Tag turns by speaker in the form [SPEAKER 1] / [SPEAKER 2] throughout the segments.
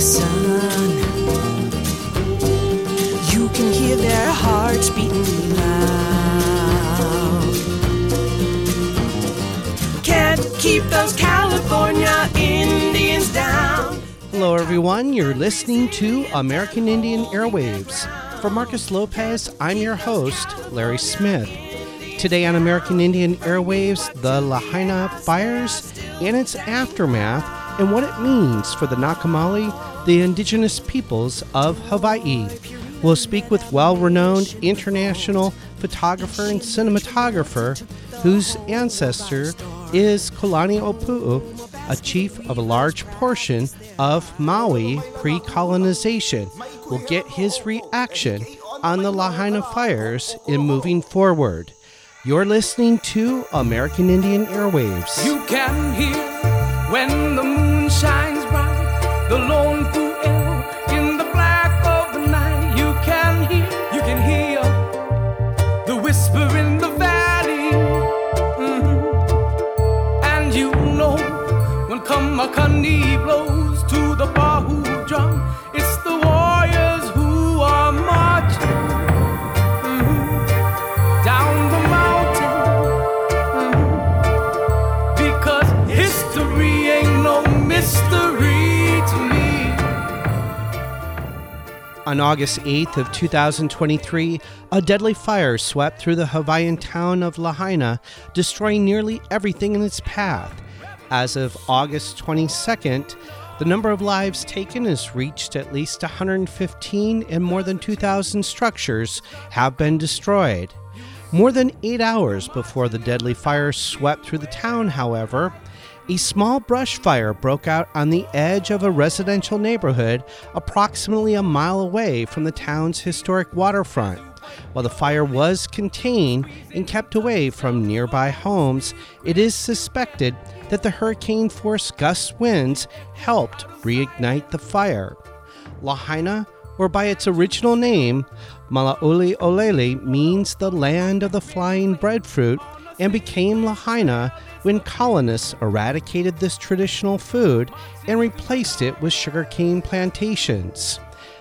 [SPEAKER 1] listen, you can hear their hearts beating loud. Can't keep those California Indians down.
[SPEAKER 2] Hello, everyone. You're listening to American Indian Airwaves. For Marcus Lopez, I'm your host, Larry Smith. Today on American Indian Airwaves, the Lahaina fires and its aftermath, and what it means for the Nakamali, the indigenous peoples of Hawaii. We'll speak with well renowned international photographer and cinematographer whose ancestor is Kalani Opu'u, a chief of a large portion of Maui pre colonization. We'll get his reaction on the Lahaina fires in moving forward. You're listening to American Indian Airwaves.
[SPEAKER 3] You can hear when the shines bright, the lone pu'el in the black of the night. You can hear, you can hear the whisper in the valley. Mhm. And you know when come Kamakani blows
[SPEAKER 2] On August 8th of 2023, a deadly fire swept through the Hawaiian town of Lahaina, destroying nearly everything in its path. As of August 22nd, the number of lives taken has reached at least 115 and more than 2,000 structures have been destroyed. More than eight hours before the deadly fire swept through the town, however, a small brush fire broke out on the edge of a residential neighborhood approximately a mile away from the town's historic waterfront. While the fire was contained and kept away from nearby homes, it is suspected that the hurricane force gust winds helped reignite the fire. Lahaina, or by its original name, Malu'ulu o Lele, means the land of the flying breadfruit and became Lahaina when colonists eradicated this traditional food and replaced it with sugarcane plantations.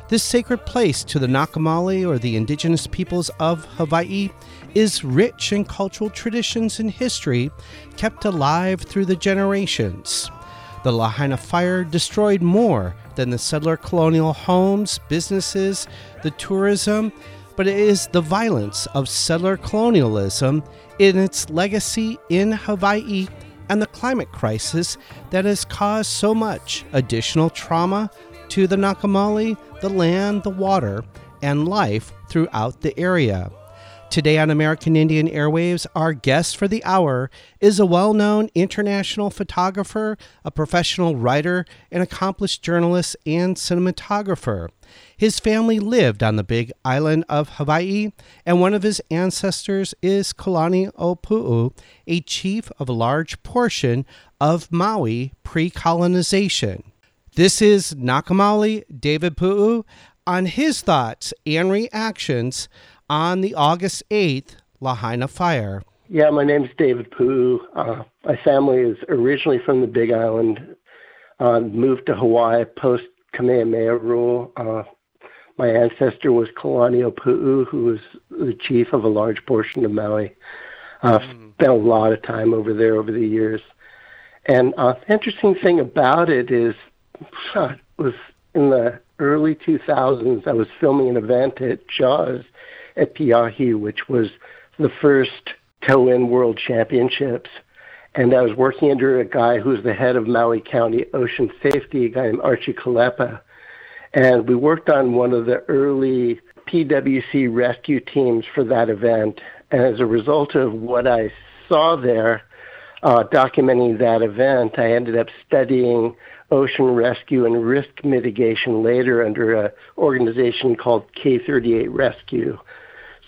[SPEAKER 2] This sacred place to the Nakamali, or the indigenous peoples of Hawaii, is rich in cultural traditions and history kept alive through the generations. The Lahaina fire destroyed more than the settler colonial homes, businesses, the tourism, but it is the violence of settler colonialism in its legacy in Hawaii and the climate crisis that has caused so much additional trauma to the Nakamali, the land, the water, and life throughout the area. Today on American Indian Airwaves, our guest for the hour is a well known international photographer, a professional writer, an accomplished journalist, and cinematographer. His family lived on the big island of Hawaii, and one of his ancestors is Kalani Opu'u, a chief of a large portion of Maui pre colonization. This is Nakamali David Pu'u on his thoughts and reactions on the August 8th Lahaina fire.
[SPEAKER 4] Yeah, my name's David Pu'u. Uh, my family is originally from the Big Island, uh, moved to Hawaii post Kamehameha rule. Uh, my ancestor was Kalani Opu'u, who was the chief of a large portion of Maui. Uh, Spent a lot of time over there over the years. And uh, the interesting thing about it is, uh, it was in the early 2000s, I was filming an event at Jaws at Peahi, which was the first toe-in world championships. And I was working under a guy who was the head of Maui County Ocean Safety, a guy named Archie Kalepa. And we worked on one of the early PWC rescue teams for that event. And as a result of what I saw there, uh, documenting that event, I ended up studying ocean rescue and risk mitigation later under an organization called K38 Rescue.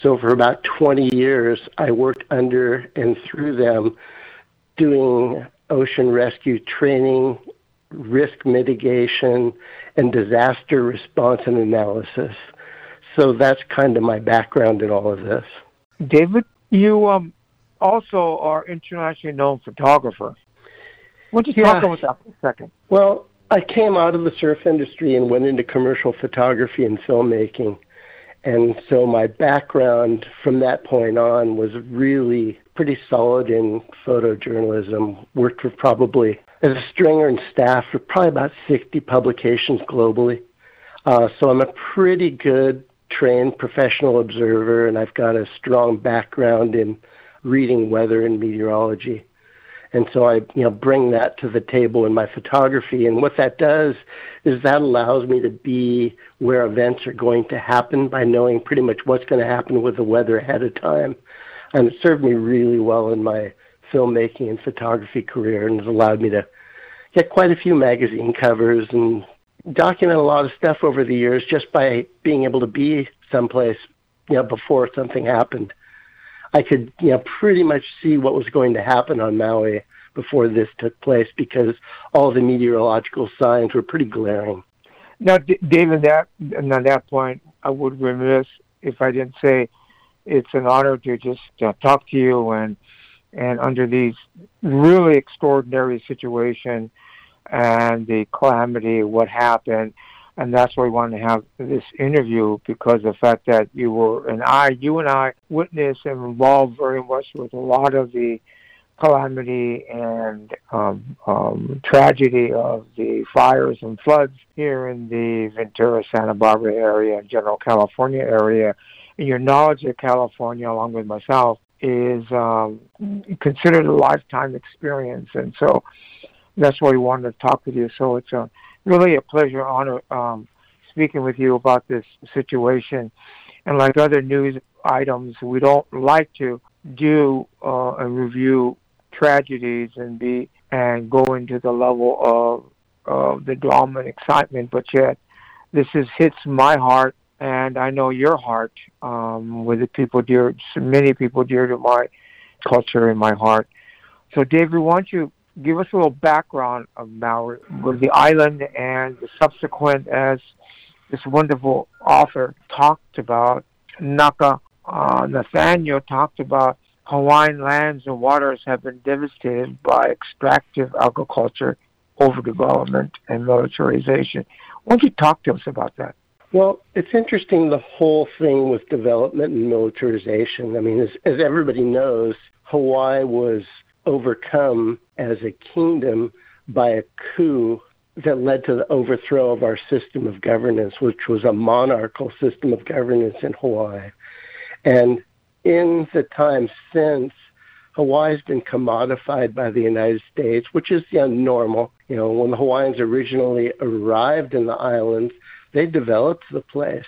[SPEAKER 4] So for about 20 years, I worked under and through them doing ocean rescue training, risk mitigation, and disaster response and analysis. So that's kind of my background in all of this.
[SPEAKER 5] David, you um, also are internationally known photographer. Why don't you talk about that for a second?
[SPEAKER 4] Well, I came out of the surf industry and went into commercial photography and filmmaking. And so my background from that point on was really pretty solid in photojournalism. Worked for probably as a stringer and staff for probably about 60 publications globally. Uh, so I'm a pretty good trained professional observer, and I've got a strong background in reading weather and meteorology. And so I, you know, bring that to the table in my photography. And what that does is that allows me to be where events are going to happen by knowing pretty much what's going to happen with the weather ahead of time. And it served me really well in my filmmaking and photography career and has allowed me to get quite a few magazine covers and document a lot of stuff over the years just by being able to be someplace, you know, before something happened. I could, you know, pretty much see what was going to happen on Maui before this took place because all the meteorological signs were pretty glaring.
[SPEAKER 5] Now, David, that and on that point, I would remiss if I didn't say it's an honor to just uh, talk to you and and under these really extraordinary situation and the calamity, what happened, and that's why we wanted to have this interview because the fact that you were and I, you and I, witnessed and involved very much with a lot of the calamity and um, um, tragedy of the fires and floods here in the Ventura, Santa Barbara area, and General California area. And your knowledge of California, along with myself, is um, considered a lifetime experience. And so that's why we wanted to talk with you. So it's a really a pleasure, honor um, speaking with you about this situation. And like other news items, we don't like to do uh, a review tragedies and be and go into the level of of the drama and excitement, but yet this is hits my heart and I know your heart um, with the people dear, many people dear to my culture and my heart. So, David, why don't you give us a little background of Maui, with the island and the subsequent, as this wonderful author talked about, Naka uh, Nathaniel talked about Hawaiian lands and waters have been devastated by extractive agriculture, overdevelopment, and militarization. Why don't you talk to us about that?
[SPEAKER 4] Well, it's interesting the whole thing with development and militarization. I mean, as, as everybody knows, Hawaii was overcome as a kingdom by a coup that led to the overthrow of our system of governance, which was a monarchical system of governance in Hawaii. And in the time since, Hawaii's been commodified by the United States, which is you know, normal. You know, when the Hawaiians originally arrived in the islands, they developed the place.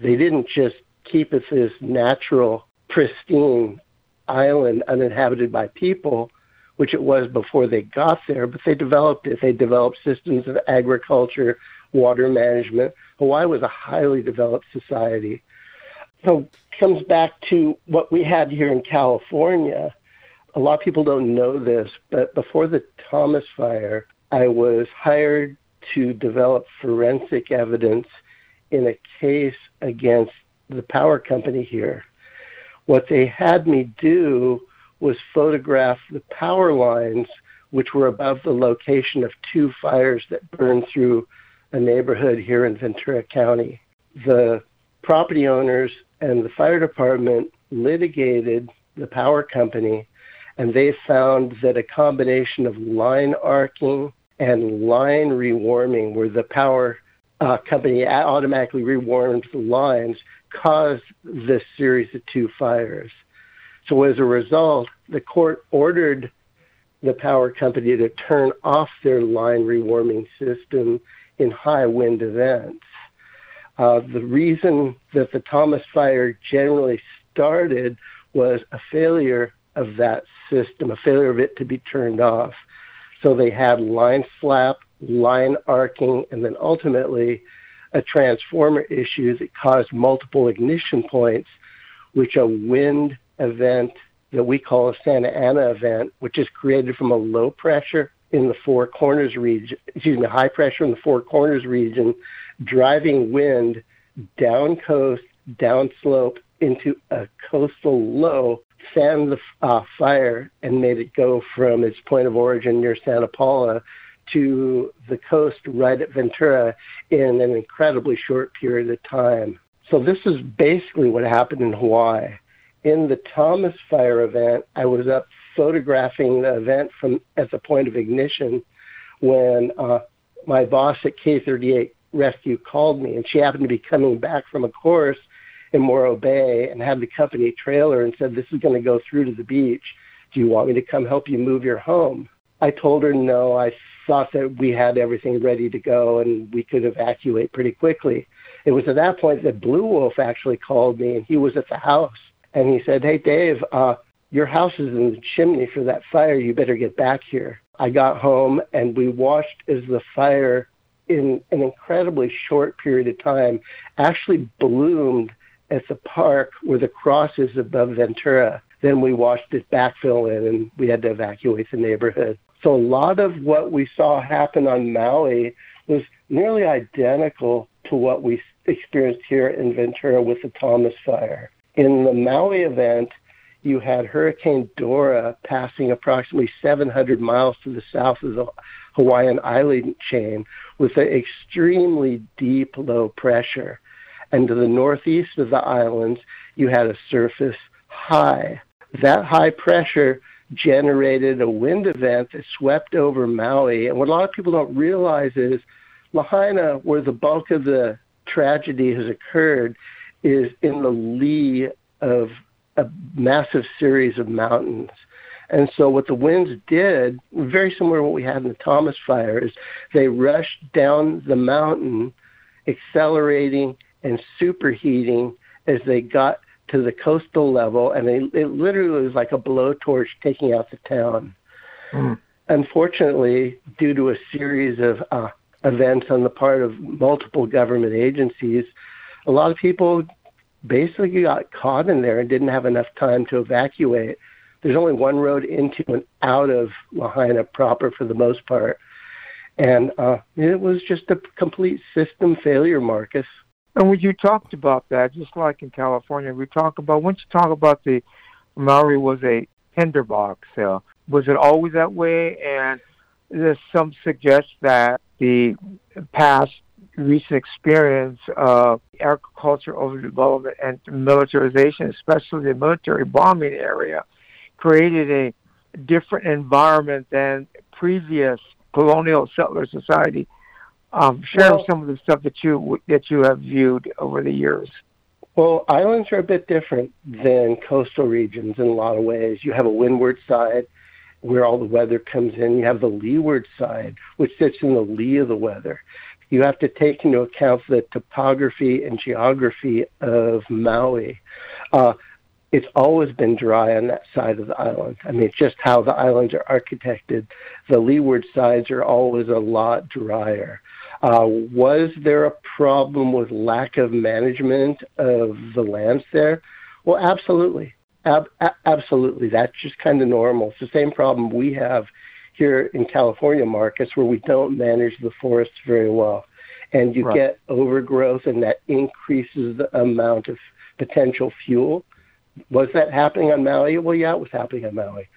[SPEAKER 4] They didn't just keep it this natural, pristine island uninhabited by people, which it was before they got there, but they developed it. They developed systems of agriculture, water management. Hawaii was a highly developed society. So comes back to what we had here in California. A lot of people don't know this, but before the Thomas fire, I was hired to develop forensic evidence in a case against the power company here. What they had me do was photograph the power lines which were above the location of two fires that burned through a neighborhood here in Ventura County. The property owners and the fire department litigated the power company and they found that a combination of line arcing and line rewarming, where the power uh, company automatically rewarms the lines, caused this series of two fires. So as a result, the court ordered the power company to turn off their line rewarming system in high wind events. Uh, the reason that the Thomas fire generally started was a failure of that system, a failure of it to be turned off. So they had line slap, line arcing, and then ultimately a transformer issue that caused multiple ignition points, which a wind event that we call a Santa Ana event, which is created from a low pressure in the Four Corners region, excuse me, high pressure in the Four Corners region, driving wind down coast, down slope into a coastal low fanned the uh, fire and made it go from its point of origin near Santa Paula to the coast right at Ventura in an incredibly short period of time. So this is basically what happened in Hawaii. In the Thomas Fire event, I was up photographing the event from at the point of ignition when uh, my boss at K38 Rescue called me, and she happened to be coming back from a course in Morro Bay and had the company trailer and said, "This is going to go through to the beach. Do you want me to come help you move your home?" I told her no. I thought that we had everything ready to go and we could evacuate pretty quickly. It was at that point that Blue Wolf actually called me, and he was at the house, and he said, "Hey, Dave, uh, your house is in the chimney for that fire. You better get back here." I got home and we watched as the fire in an incredibly short period of time actually bloomed at the park where the cross is above Ventura. Then we watched it backfill in and we had to evacuate the neighborhood. So a lot of what we saw happen on Maui was nearly identical to what we experienced here in Ventura with the Thomas fire. In the Maui event, you had Hurricane Dora passing approximately 700 miles to the south of the Hawaiian island chain with an extremely deep low pressure. And to the northeast of the islands, you had a surface high. That high pressure generated a wind event that swept over Maui. And what a lot of people don't realize is Lahaina, where the bulk of the tragedy has occurred, is in the lee of a massive series of mountains. And so what the winds did, very similar to what we had in the Thomas fire, is they rushed down the mountain, accelerating and superheating as they got to the coastal level, and they, it literally was like a blowtorch taking out the town. Mm. Unfortunately, due to a series of uh, events on the part of multiple government agencies, a lot of people basically got caught in there and didn't have enough time to evacuate. There's only one road into and out of Lahaina proper for the most part. And uh, it was just a complete system failure, Marcus.
[SPEAKER 5] And when you talked about that, just like in California, we talk about, once you talk about the Maui was a tinderbox, uh, was it always that way? And there's some suggest that the past recent experience of agriculture overdevelopment and militarization, especially the military bombing area, created a different environment than previous colonial settler society. Um, share well, some of the stuff that you that you have viewed over the years.
[SPEAKER 4] Well, islands are a bit different than coastal regions in a lot of ways. You have a windward side where all the weather comes in. You have the leeward side, which sits in the lee of the weather you have to take into account the topography and geography of Maui. Uh, it's always been dry on that side of the island. I mean, just how the islands are architected. The leeward sides are always a lot drier. Uh, was there a problem with lack of management of the lands there? Well, absolutely. Ab- absolutely. That's just kind of normal. It's the same problem we have here in California Marcus where we don't manage the forests very well. And you right. get overgrowth and that increases the amount of potential fuel. Was that happening on Maui? Well, yeah, it was happening on Maui.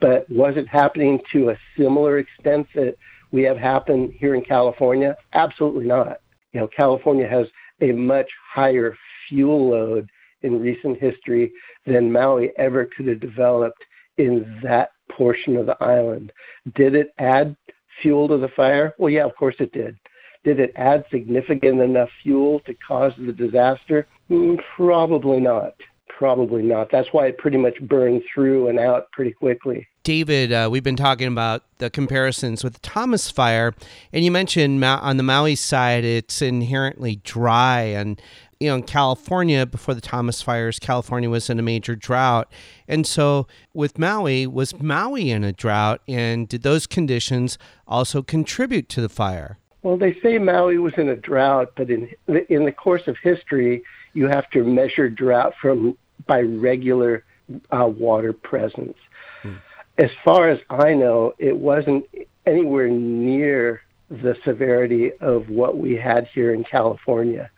[SPEAKER 4] But was it happening to a similar extent that we have happened here in California? Absolutely not. You know, California has a much higher fuel load in recent history than Maui ever could have developed in that portion of the island. Did it add fuel to the fire? Well, yeah, of course it did. Did it add significant enough fuel to cause the disaster? Mm, probably not. Probably not. That's why it pretty much burned through and out pretty quickly.
[SPEAKER 2] David, uh, we've been talking about the comparisons with the Thomas Fire, and you mentioned on the Maui side, it's inherently dry. And, you know, in California, before the Thomas fires, California was in a major drought. And so with Maui, was Maui in a drought? And did those conditions also contribute to the fire?
[SPEAKER 4] Well, they say Maui was in a drought, but in in the course of history, you have to measure drought from by regular uh, water presence. Hmm. As far as I know, it wasn't anywhere near the severity of what we had here in California.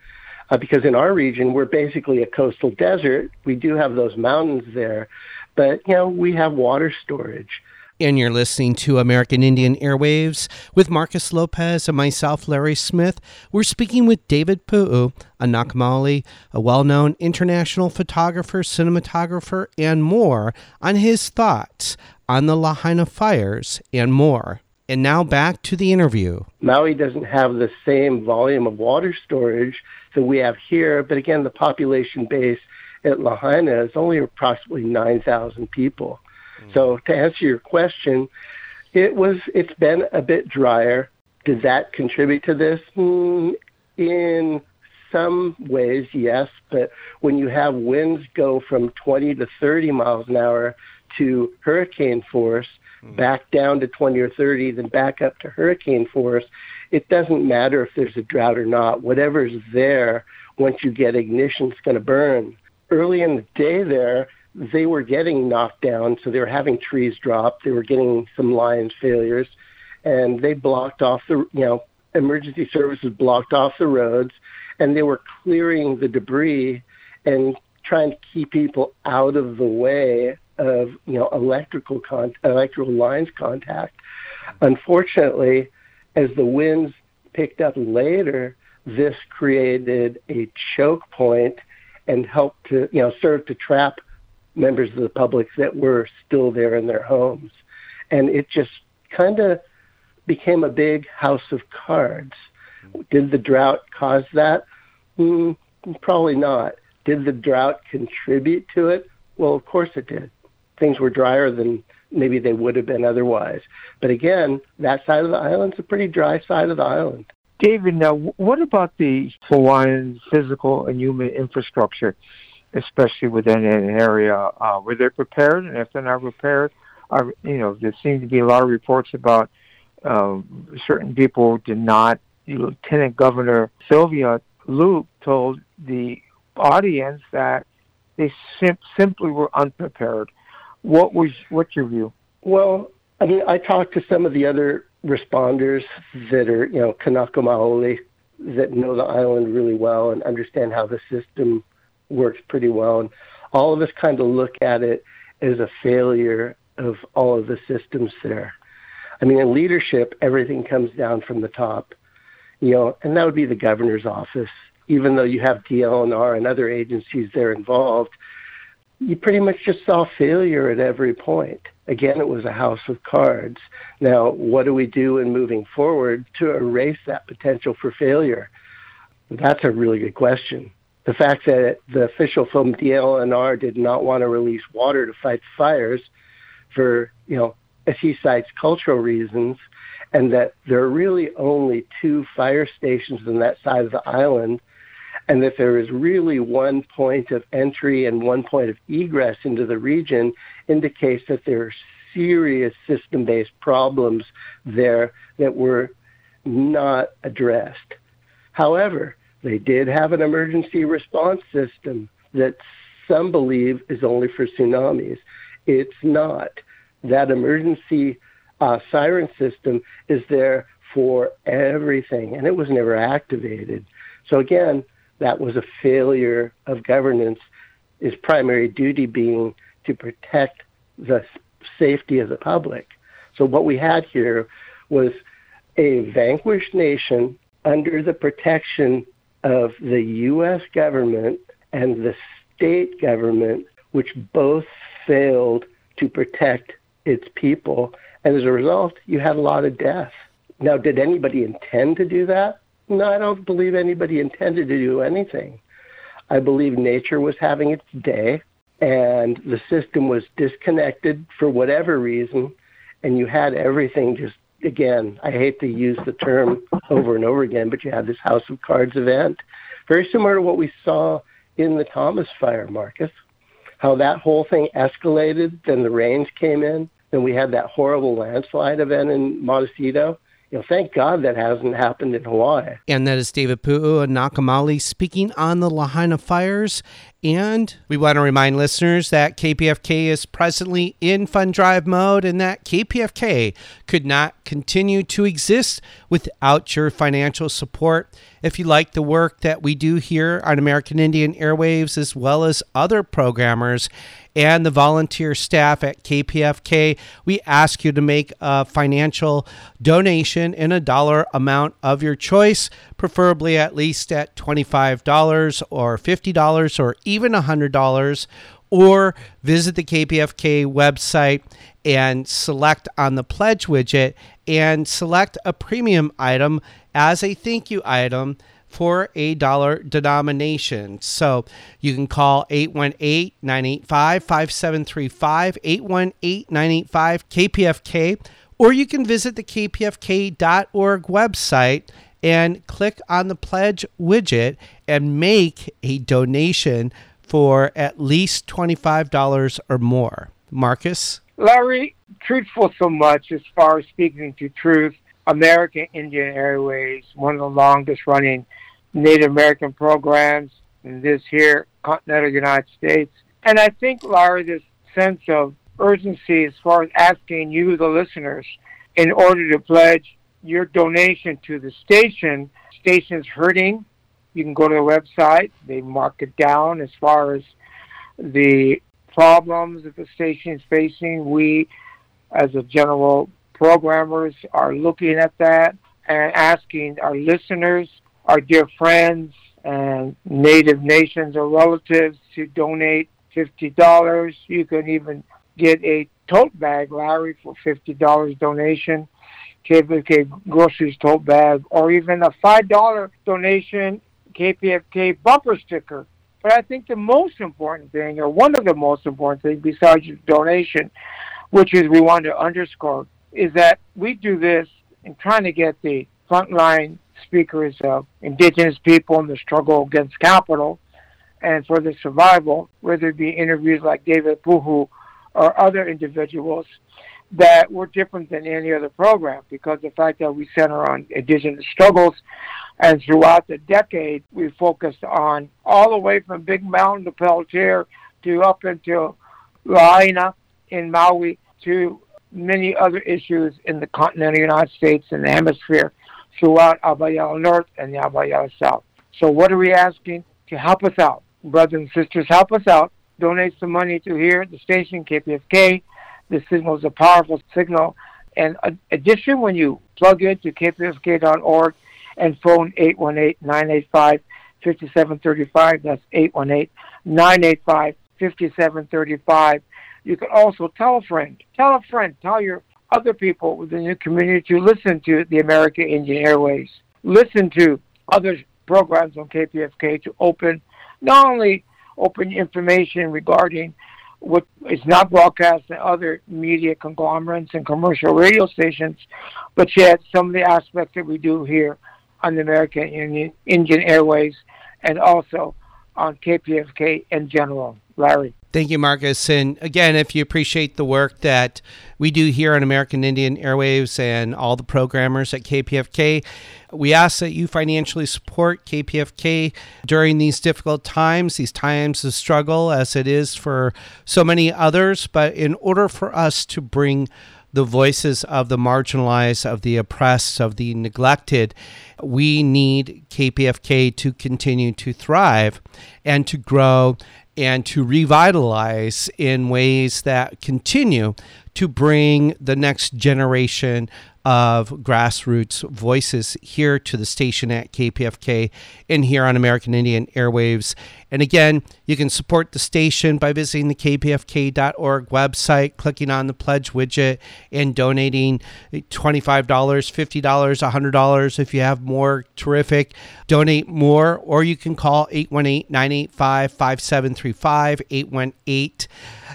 [SPEAKER 4] Uh, because in our region, we're basically a coastal desert. We do have those mountains there, but you know we have water storage.
[SPEAKER 2] And you're listening to American Indian Airwaves with Marcus Lopez and myself, Larry Smith. We're speaking with David Pu'u, a Nakamali, a well known international photographer, cinematographer, and more, on his thoughts on the Lahaina fires and more. And now back to the interview.
[SPEAKER 4] Maui doesn't have the same volume of water storage that we have here, but again, the population base at Lahaina is only approximately 9,000 people. Mm. So to answer your question, it was it's been a bit drier. Did that contribute to this? Mm, in some ways, yes, but when you have winds go from 20 to 30 miles an hour to hurricane force, mm-hmm. back down to 20 or 30, then back up to hurricane force, it doesn't matter if there's a drought or not. Whatever's there, once you get ignition, it's going to burn. Early in the day there, they were getting knocked down, so they were having trees drop. They were getting some lines failures, and they blocked off the, you know, emergency services blocked off the roads, and they were clearing the debris and trying to keep people out of the way of you know electrical con- electrical lines contact. Unfortunately, as the winds picked up later, this created a choke point and helped to you know serve to trap members of the public that were still there in their homes, and it just kind of became a big house of cards. Did the drought cause that? Mm, probably not. Did the drought contribute to it? Well, of course it did things were drier than maybe they would have been otherwise. But again, that side of the island's a pretty dry side of the island.
[SPEAKER 5] David, now what about the Hawaiian physical and human infrastructure, especially within an area? Uh, were they prepared? And if they're not prepared, are, you know, there seem to be a lot of reports about um, certain people did not. Lieutenant Governor Sylvia Luke told the audience that they sim- simply were unprepared what was what's your view?
[SPEAKER 4] Well, I mean, I talked to some of the other responders that are, you know, Kanaka Maoli, that know the island really well and understand how the system works pretty well. And all of us kind of look at it as a failure of all of the systems there. I mean, in leadership, everything comes down from the top, you know, and that would be the governor's office. Even though you have DLNR and other agencies there involved, you pretty much just saw failure at every point. Again, it was a house of cards. Now, what do we do in moving forward to erase that potential for failure? That's a really good question. The fact that the official from DLNR did not want to release water to fight fires for, you know, as he cites cultural reasons, and that there are really only two fire stations on that side of the island and that there is really one point of entry and one point of egress into the region indicates that there are serious system-based problems there that were not addressed. However, they did have an emergency response system that some believe is only for tsunamis. It's not. That emergency uh, siren system is there for everything, and it was never activated. So again, that was a failure of governance, its primary duty being to protect the safety of the public. So what we had here was a vanquished nation under the protection of the U.S. government and the state government, which both failed to protect its people. And as a result, you had a lot of death. Now, did anybody intend to do that? No, I don't believe anybody intended to do anything. I believe nature was having its day and the system was disconnected for whatever reason, and you had everything just again, I hate to use the term over and over again, but you had this House of Cards event. Very similar to what we saw in the Thomas fire, Marcus. How that whole thing escalated, then the rains came in, then we had that horrible landslide event in Montecito you know, thank God that hasn't happened in Hawaii.
[SPEAKER 2] And that is David Pu'u and Nakamali speaking on the Lahaina fires And we want to remind listeners that KPFK is presently in fund drive mode and that KPFK could not continue to exist without your financial support. If you like the work that we do here on American Indian Airwaves, as well as other programmers and the volunteer staff at KPFK, we ask you to make a financial donation in a dollar amount of your choice, preferably at least at $25 or $50 or even $100 or visit the KPFK website and select on the pledge widget and select a premium item as a thank you item for a dollar denomination. So you can call 818 985 5735, 818 985 KPFK, or you can visit the kpfk.org website and click on the pledge widget and make a donation for at least $25 or more. Marcus?
[SPEAKER 5] Larry, truthful so much as far as speaking to truth. American Indian Airwaves, one of the longest running Native American programs in this here continental United States. And I think, Larry, this sense of urgency as far as asking you, the listeners, in order to pledge your donation to the station. Station's hurting. You can go to the website. They mark it down as far as the problems that the station is facing. We, as a general programmers, are looking at that and asking our listeners, our dear friends, and native nations or relatives to donate $50. You can even get a tote bag, Larry, for $50 donation. KPFK groceries tote bag, or even a $5 donation KPFK bumper sticker. But I think the most important thing, or one of the most important things besides your donation, which is we want to underscore, is that we do this in trying to get the frontline speakers of indigenous people in the struggle against capital and for their survival, whether it be interviews like David Pu'u or other individuals that were different than any other program because the fact that we center on indigenous struggles and throughout the decade we focused on all the way from Big Mountain to Peltier to up into Lahaina in Maui to many other issues in the continental United States and the hemisphere throughout Abya Yala North and the Abya Yala South. So what are we asking? To help us out. Brothers and sisters, help us out. Donate some money to here, the station, KPFK, the signal is a powerful signal. And addition, when you plug into kpfk.org and phone 818-985-5735, that's 818-985-5735, you can also tell a friend. Tell a friend. Tell your other people within your community to listen to the American Indian Airwaves. Listen to other programs on KPFK to open, not only open information regarding what is not broadcast in other media conglomerates and commercial radio stations, but yet some of the aspects that we do here on the American Indian, Indian Airwaves and also on KPFK in general. Larry.
[SPEAKER 2] Thank you, Marcus. And again, if you appreciate the work that we do here on American Indian Airwaves and all the programmers at KPFK, we ask that you financially support KPFK during these difficult times, these times of struggle, as it is for so many others. But in order for us to bring the voices of the marginalized, of the oppressed, of the neglected, we need KPFK to continue to thrive and to grow and to revitalize in ways that continue to bring the next generation of grassroots voices here to the station at KPFK and here on American Indian Airwaves. And again, you can support the station by visiting the kpfk.org website, clicking on the pledge widget, and donating $25, $50, $100. If you have more, terrific. Donate more, or you can call 818 985 5735, 818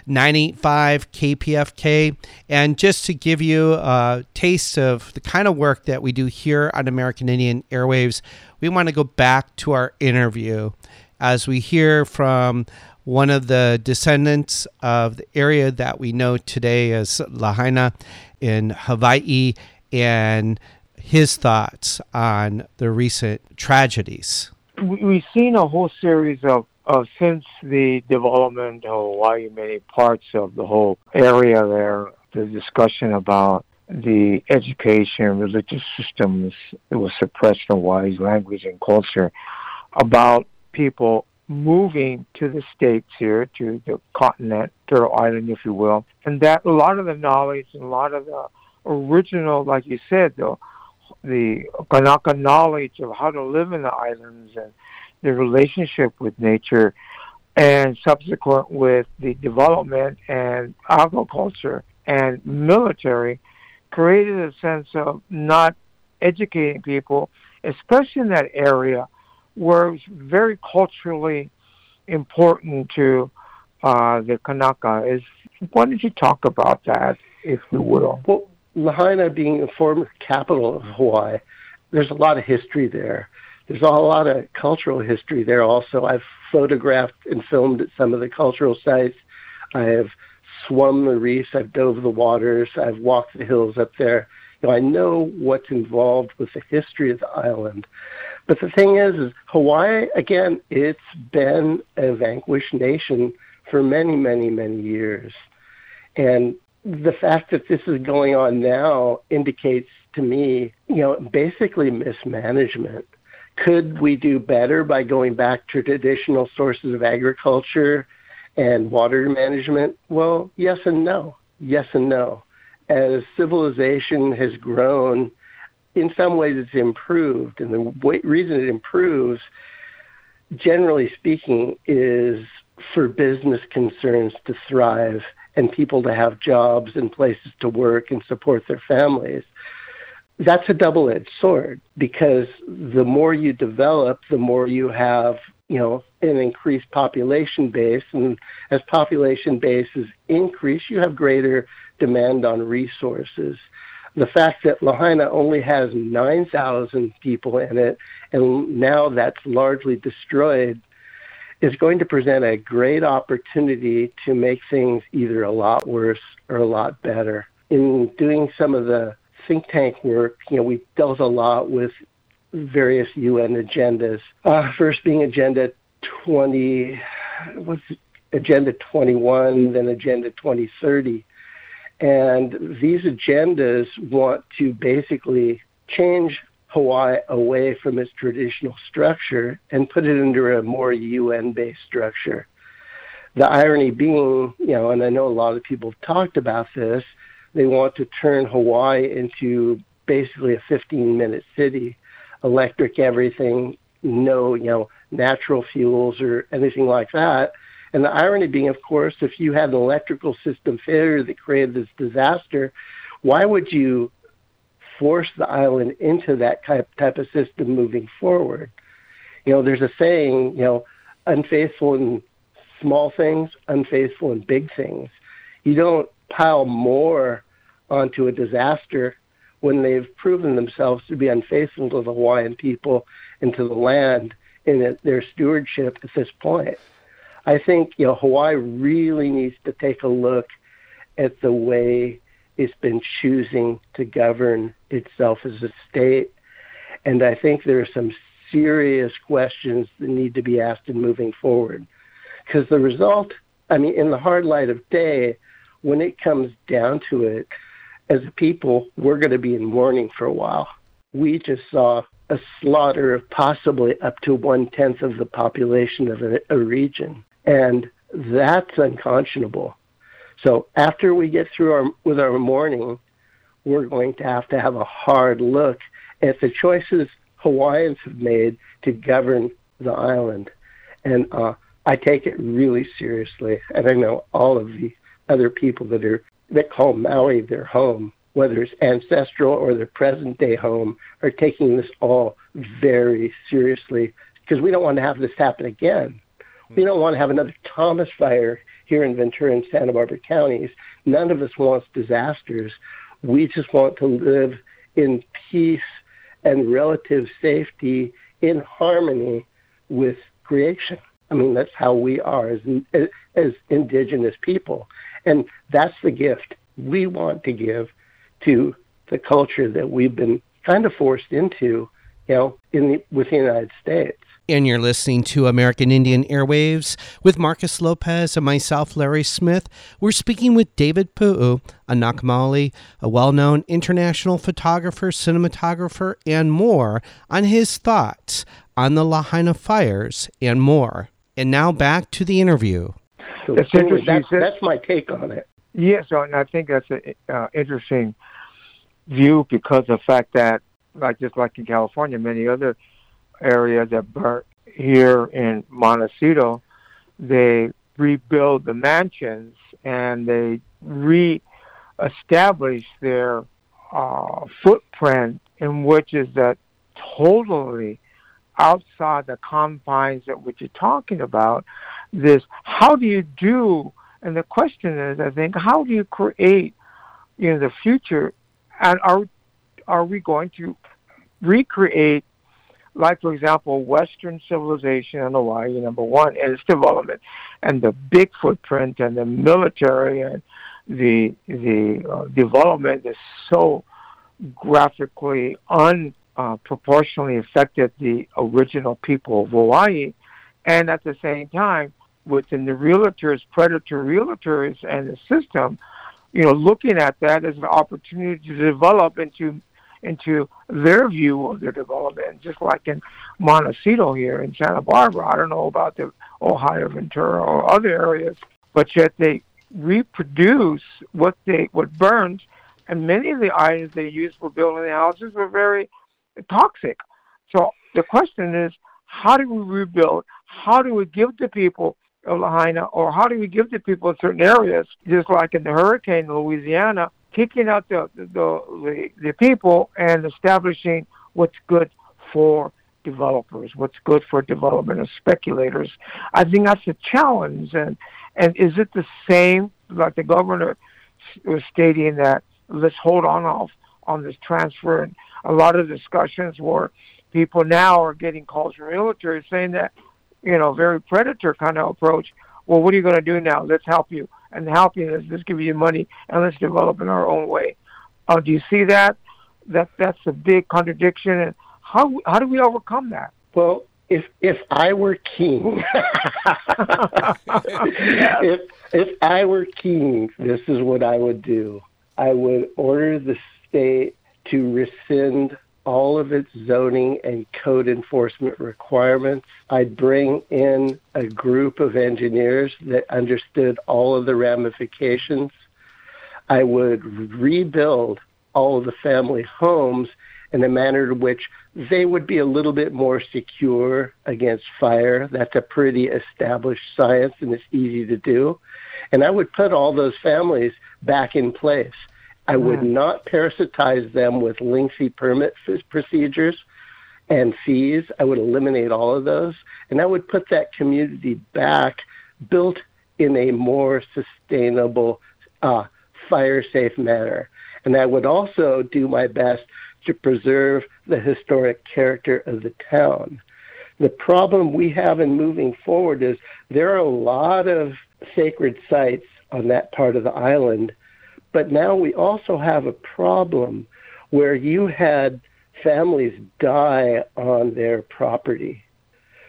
[SPEAKER 2] 985 KPFK. And just to give you a taste of the kind of work that we do here on American Indian Airwaves, we want to go back to our interview as we hear from one of the descendants of the area that we know today as Lahaina in Hawaii and his thoughts on the recent tragedies.
[SPEAKER 5] We've seen a whole series of uh, since the development of Hawaii, many parts of the whole area there, the discussion about the education, religious systems, it was suppressed in Hawaii's language and culture, about people moving to the states here, to the continent, Turtle Island, if you will, and that a lot of the knowledge and a lot of the original, like you said, though, the Kanaka knowledge of how to live in the islands and the relationship with nature and subsequent with the development and agriculture and military created a sense of not educating people, especially in that area where it's very culturally important to uh, the Kanaka. Is why don't you talk about that, if you will?
[SPEAKER 4] Well, Lahaina being the former capital of Hawaii, there's a lot of history there. There's a lot of cultural history there also. I've photographed and filmed at some of the cultural sites. I have swum the reefs. I've dove the waters. I've walked the hills up there. You know, I know what's involved with the history of the island. But the thing is, is Hawaii, again, it's been a vanquished nation for many, many, many years. And the fact that this is going on now indicates to me, you know, basically mismanagement. Could we do better by going back to traditional sources of agriculture and water management? Well, yes and no. Yes and no. As civilization has grown, in some ways it's improved. And the way, reason it improves, generally speaking, is for business concerns to thrive and people to have jobs and places to work and support their families. That's a double edged sword because the more you develop, the more you have, you know, an increased population base. And as population bases increase, you have greater demand on resources the fact that Lahaina only has 9,000 people in it, and now that's largely destroyed, is going to present a great opportunity to make things either a lot worse or a lot better. In doing some of the think tank work, you know, we dealt a lot with various UN agendas. Uh, first being Agenda 20, what's Agenda 21, then Agenda 2030 and these agendas want to basically change Hawaii away from its traditional structure and put it under a more UN based structure. The irony being, you know, and I know a lot of people have talked about this, they want to turn Hawaii into basically a 15 minute city, electric everything, no, you know, natural fuels or anything like that. And the irony being, of course, if you had an electrical system failure that created this disaster, why would you force the island into that type, type of system moving forward? You know, there's a saying, you know, unfaithful in small things, unfaithful in big things. You don't pile more onto a disaster when they've proven themselves to be unfaithful to the Hawaiian people and to the land in their stewardship at this point. I think you know Hawaii really needs to take a look at the way it's been choosing to govern itself as a state, and I think there are some serious questions that need to be asked in moving forward. Because the result, I mean, in the hard light of day, when it comes down to it, as a people, we're going to be in mourning for a while. We just saw a slaughter of possibly up to one tenth of the population of a, a region. And that's unconscionable. So after we get through our, with our mourning, we're going to have to have a hard look at the choices Hawaiians have made to govern the island. And uh, I take it really seriously. And I know all of the other people that are that call Maui their home, whether it's ancestral or their present day home, are taking this all very seriously because we don't want to have this happen again. We don't want to have another Thomas fire here in Ventura and Santa Barbara counties. None of us wants disasters. We just want to live in peace and relative safety in harmony with creation. I mean, that's how we are as, as indigenous people. And that's the gift we want to give to the culture that we've been kind of forced into, you know, in the, with the United States.
[SPEAKER 2] And you're listening to American Indian Airwaves with Marcus Lopez and myself, Larry Smith. We're speaking with David Pu'u, a Nakamali, a well known international photographer, cinematographer, and more, on his thoughts on the Lahaina fires and more. And now back to the interview.
[SPEAKER 4] So
[SPEAKER 5] That's
[SPEAKER 4] anyway,
[SPEAKER 5] interesting.
[SPEAKER 4] That's, that's my take on it.
[SPEAKER 5] Yes, so, and I think that's an uh, interesting view because of the fact that, like just like in California, many other areas that burnt here in Montecito, they rebuild the mansions and they re-establish their uh, footprint, in which is that totally outside the confines that what you're talking about. This, how do you do? And the question is, I think, how do you create, you know, the future? And are are we going to recreate, like for example, Western civilization in Hawaii, number one, and its development, and the big footprint and the military and the the uh, development is so graphically unproportionally affected the original people of Hawaii, and at the same time, within the realtors, predator realtors, and the system, you know, looking at that as an opportunity to develop into into their view of their development, just like in Montecito here in Santa Barbara. I don't know about the Ojai Ventura or other areas, but yet they reproduce what they what burns, and many of the items they used for building the houses were very toxic. So the question is, how do we rebuild? How do we give the people of Lahaina, or how do we give the people in certain areas, just like in the hurricane in Louisiana, kicking out the the, the, the people and establishing what's good for developers, what's good for development of speculators. I think that's a challenge. And and is it the same like the governor was stating that let's hold on off on this transfer and a lot of discussions where people now are getting calls from realtors saying that, you know, very predator kind of approach. Well, what are you going to do now? Let's help you. And helping is let's give you money and let's develop in our own way. Uh, do you see that? That that's a big contradiction. And how how do we overcome that?
[SPEAKER 4] Well, if if I were king, if if I were king, this is what I would do. I would order the state to rescind all of its zoning and code enforcement requirements. I'd bring in a group of engineers that understood all of the ramifications. I would rebuild all of the family homes in a manner in which they would be a little bit more secure against fire. That's a pretty established science and it's easy to do. And I would put all those families back in place. I would
[SPEAKER 5] Mm.
[SPEAKER 4] not parasitize them with lengthy permit f- procedures and fees. I would eliminate all of those. And I would put that community back built in a more sustainable, uh, fire safe manner. And I would also do my best to preserve the historic character of the town. The problem we have in moving forward is there are a lot of sacred sites on that part of the island, but now we also have a problem where you had families die on their property.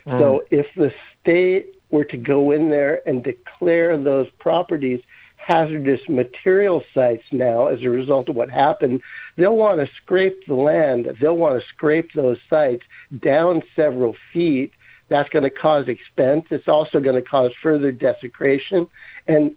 [SPEAKER 4] So hmm. if the state were to go in there and declare those properties hazardous material sites now as a result of what happened, they'll want to scrape the land. They'll want to scrape those sites down several feet. That's going to cause expense. It's also going to cause further desecration. And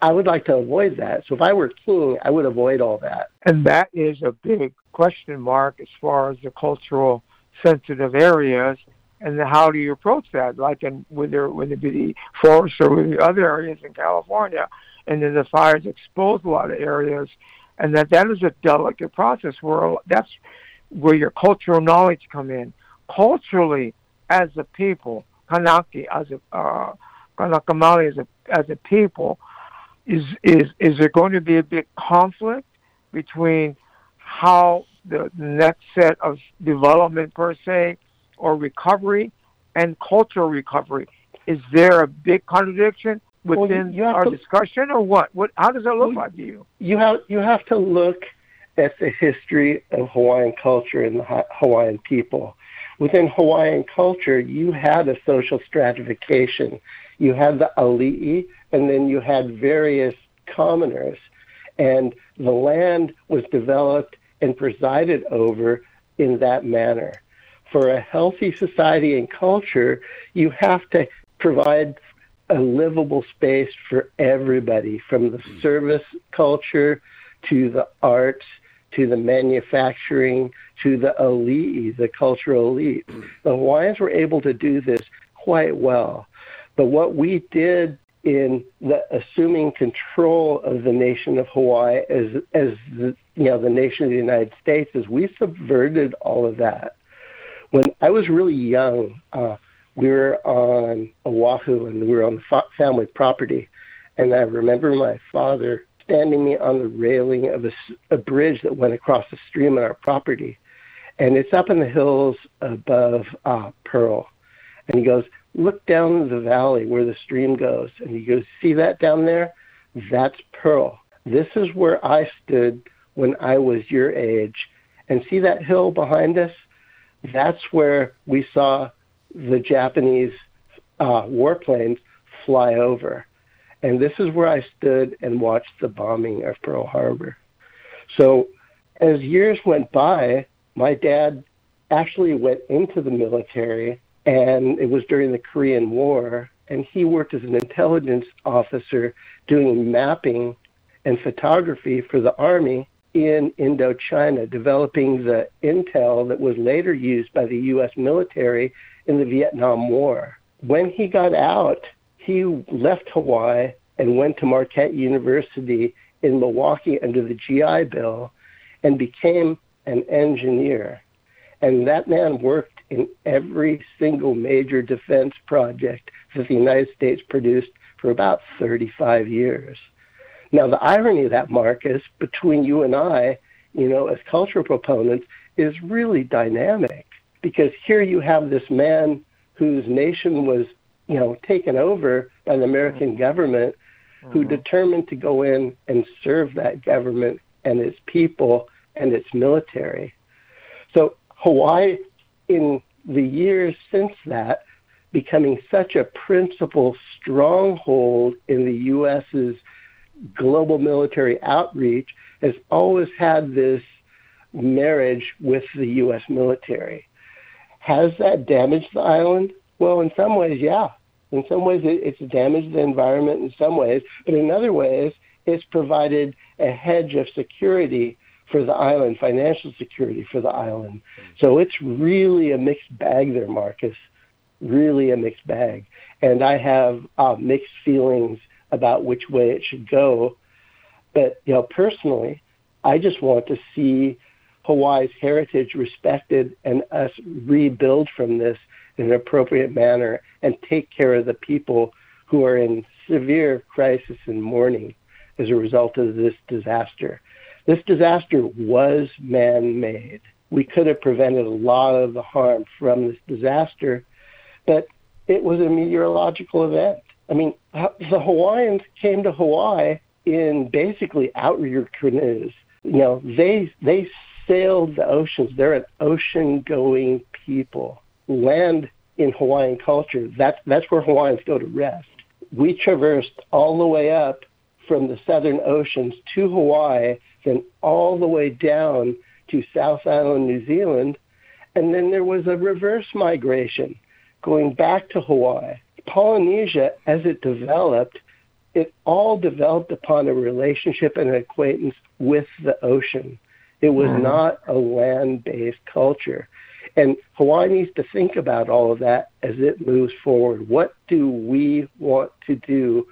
[SPEAKER 4] I would like to avoid that. So if I were king, I would avoid all that.
[SPEAKER 5] And that is a big question mark as far as the cultural sensitive areas. And how do you approach that? Like in whether whether it be the forest or with the other areas in California, and then the fires expose a lot of areas, and that that is a delicate process where that's where your cultural knowledge come in. Culturally, as a people, Kanaki as a uh, Kanaka Maoli as a as a people, is is is there going to be a big conflict between how the next set of development per se or recovery and cultural recovery? Is there a big contradiction
[SPEAKER 4] Well,
[SPEAKER 5] within
[SPEAKER 4] you
[SPEAKER 5] our
[SPEAKER 4] to-
[SPEAKER 5] discussion or what? What how does that look
[SPEAKER 4] Well,
[SPEAKER 5] like to you?
[SPEAKER 4] You have you have to look at the history of Hawaiian culture and the Hawaiian people. Within Hawaiian culture, you had a social stratification. You had the ali'i, and then you had various commoners. And the land was developed and presided over in that manner. For a healthy society and culture, you have to provide a livable space for everybody from the hmm. service culture to the arts to the manufacturing to the elite, the cultural elite. The Hawaiians were able to do this quite well. But what we did in the assuming control of the nation of Hawaii as as the, you know the nation of the United States is we subverted all of that. When I was really young, uh, we were on Oahu and we were on family property, and I remember my father standing me on the railing of a, a bridge that went across the stream on our property, and it's up in the hills above uh, Pearl, and he goes, look down the valley where the stream goes, and he goes, see that down there? That's Pearl. This is where I stood when I was your age. And see that hill behind us? That's where we saw the Japanese uh, warplanes fly over. And this is where I stood and watched the bombing of Pearl Harbor. So as years went by, my dad actually went into the military and it was during the Korean War. And he worked as an intelligence officer doing mapping and photography for the Army in Indochina, developing the intel that was later used by the U.S. military in the Vietnam War. When he got out, he left Hawaii and went to Marquette University in Milwaukee under the GI Bill and became an engineer. And that man worked in every single major defense project that the United States produced for about 35 years. Now, the irony of that, Marcus, between you and I, you know, as cultural proponents, is really dynamic because here you have this man whose nation was, you know, taken over by the American mm-hmm. government who mm-hmm. determined to go in and serve that government and its people and its military. So Hawaii in the years since that, becoming such a principal stronghold in the U.S.'s global military outreach, has always had this marriage with the U.S. military. Has that damaged the island? Well, in some ways, yeah. In some ways, it's damaged the environment in some ways, but in other ways, it's provided a hedge of security for the island, financial security for the island. So it's really a mixed bag there, Marcus. Really a mixed bag. And I have uh, mixed feelings about which way it should go. But, you know, personally, I just want to see Hawaii's heritage respected and us rebuild from this in an appropriate manner and take care of the people who are in severe crisis and mourning as a result of this disaster. This disaster was man-made. We could have prevented a lot of the harm from this disaster, but it was a meteorological event. I mean, the Hawaiians came to Hawaii in basically outrigger canoes. You know, they they sailed the oceans. They're an ocean-going people. Land in Hawaiian culture, that's that's where Hawaiians go to rest. We traversed all the way up from the southern oceans to Hawaii then all the way down to South Island, New Zealand. And then there was a reverse migration going back to Hawaii. Polynesia, as it developed, it all developed upon a relationship and an acquaintance with the ocean. It was mm. not a land-based culture. And Hawaii needs to think about all of that as it moves forward. What do we want to do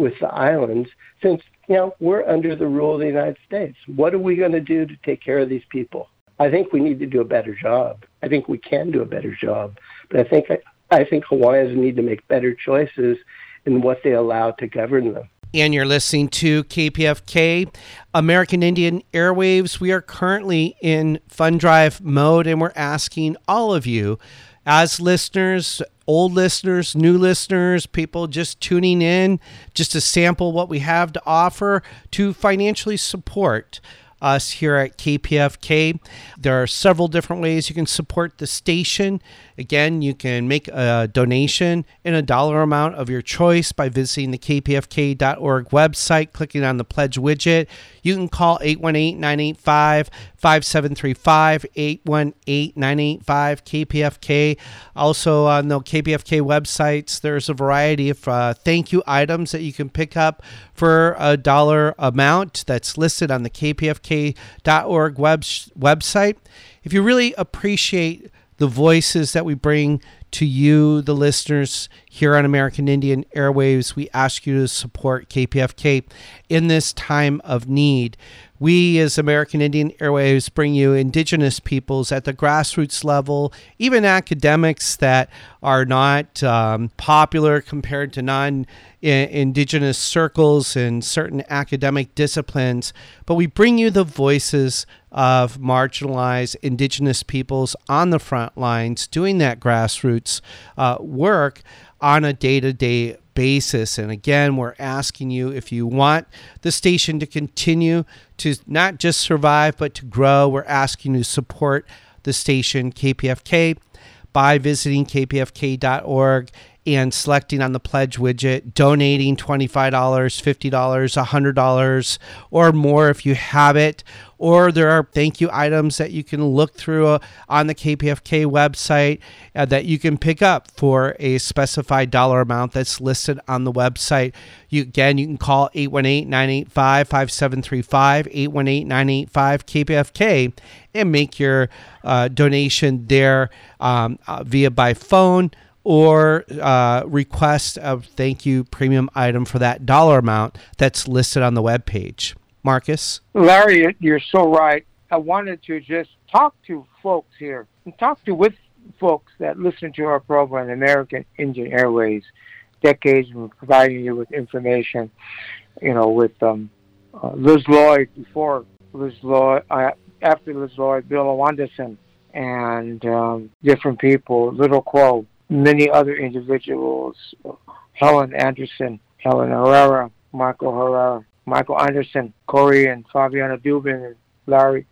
[SPEAKER 4] with the islands since you know, we're under the rule of the United States. What are we going to do to take care of these people? I think we need to do a better job. I think we can do a better job. But I think I think Hawaiians need to make better choices in what they allow to govern them.
[SPEAKER 2] And you're listening to KPFK, American Indian Airwaves. We are currently in fund drive mode, and we're asking all of you as listeners, old listeners, new listeners, people just tuning in just to sample what we have to offer to financially support us here at KPFK. There are several different ways you can support the station. Again, you can make a donation in a dollar amount of your choice by visiting the kpfk.org website, clicking on the pledge widget. You can call 818 985 5735, 818 985 KPFK. Also, on the KPFK websites, there's a variety of uh, thank you items that you can pick up for a dollar amount that's listed on the kpfk.org web- website. If you really appreciate the voices that we bring to you, the listeners here on American Indian Airwaves, we ask you to support KPFK in this time of need. We, as American Indian Airwaves, bring you Indigenous peoples at the grassroots level, even academics that are not um, popular compared to non Indigenous circles and certain academic disciplines. But we bring you the voices of marginalized Indigenous peoples on the front lines doing that grassroots uh, work on a day to day basis. And again, we're asking you if you want the station to continue to not just survive, but to grow, we're asking you to support the station KPFK by visiting kpfk.org and selecting on the pledge widget, donating $25, $50, $100 or more if you have it. Or there are thank you items that you can look through uh, on the KPFK website uh, that you can pick up for a specified dollar amount that's listed on the website. You Again, you can call 818 985 5735, 818 985 KPFK, and make your uh, donation there um, uh, via by phone or uh, request a thank you premium item for that dollar amount that's listed on the web page. Marcus?
[SPEAKER 5] Larry, you're so right. I wanted to just talk to folks here and talk to with folks that listen to our program, American Indian Airwaves, decades of providing you with information, you know, with um, uh, Liz Lloyd before Liz Lloyd, uh, after Liz Lloyd, Bill Awandason, and um, different people, Little Crow, many other individuals, Helen Anderson, Helen Herrera, Michael Herrera, Michael Anderson, Corey and Fabiana Dubin, and Larry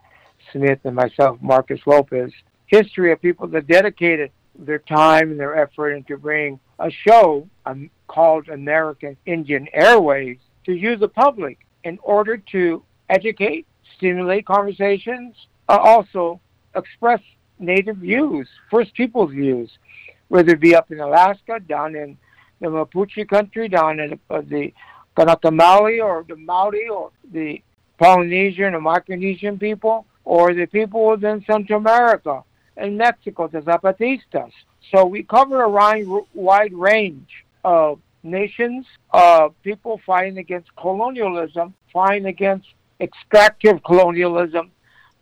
[SPEAKER 5] Smith, and myself, Marcus Lopez. History of people that dedicated their time and their effort into bringing a show called American Indian Airwaves to use the public in order to educate, stimulate conversations, uh, also express native views, First Peoples views, whether it be up in Alaska, down in the Mapuche country, down in uh, the Kanaka or the Maori or the Polynesian or Micronesian people or the people within Central America and Mexico, the Zapatistas. So we cover a wide range of nations, uh, people fighting against colonialism, fighting against extractive colonialism,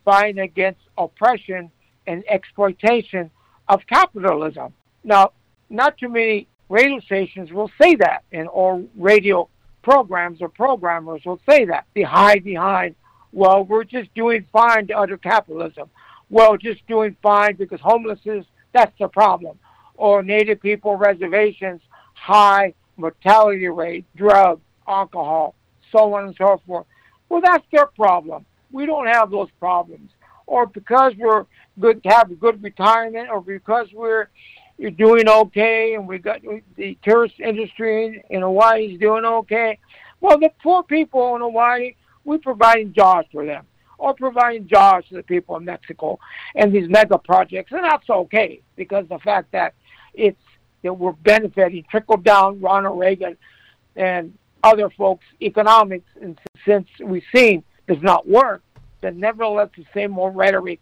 [SPEAKER 5] fighting against oppression and exploitation of capitalism. Now, not too many radio stations will say that, and or radio programs or programmers will say that. They hide behind, well, we're just doing fine to other capitalism. Well, just doing fine because homelessness, that's the problem. Or Native people reservations, high mortality rate, drugs, alcohol, so on and so forth. Well, that's their problem. We don't have those problems. Or because we're good, have a good retirement, or because we're you're doing okay, and we got the tourist industry in Hawaii is doing okay. Well, the poor people in Hawaii, we're providing jobs for them, or providing jobs to the people in Mexico, and these mega projects, and that's okay because the fact that it's that we're benefiting trickle down Ronald Reagan and other folks economics, and since we've seen does not work, then nevertheless the same old rhetoric,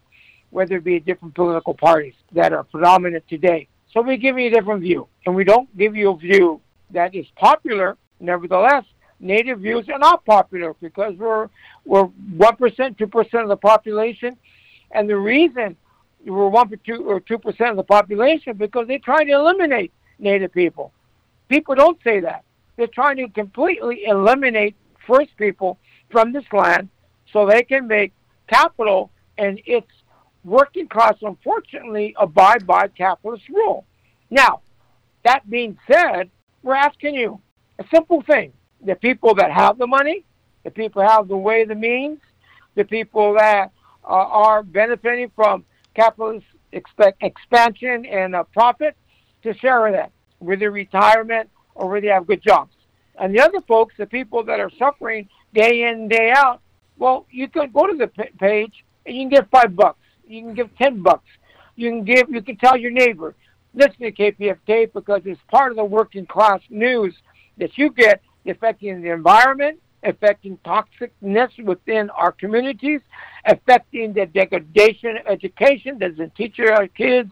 [SPEAKER 5] whether it be different political parties that are predominant today so we give you a different view, and we don't give you a view that is popular. Nevertheless, native views are not popular because we're we're one percent, two percent of the population, and the reason we're one or two or two percent of the population because they're trying to eliminate native people. People don't say that. They're trying to completely eliminate first people from this land so they can make capital and its working class, unfortunately, abide by capitalist rule. Now, that being said, we're asking you a simple thing. The people that have the money, the people that have the way, the means, the people that uh, are benefiting from capitalist expect expansion and uh, profit to share that, whether retirement or whether they have good jobs. And the other folks, the people that are suffering day in, day out, well, you can go to the page and you can get five bucks. You can give ten bucks. You can give. You can tell your neighbor, listen to KPFK because it's part of the working class news that you get affecting the environment, affecting toxicness within our communities, affecting the degradation of education, doesn't teach our kids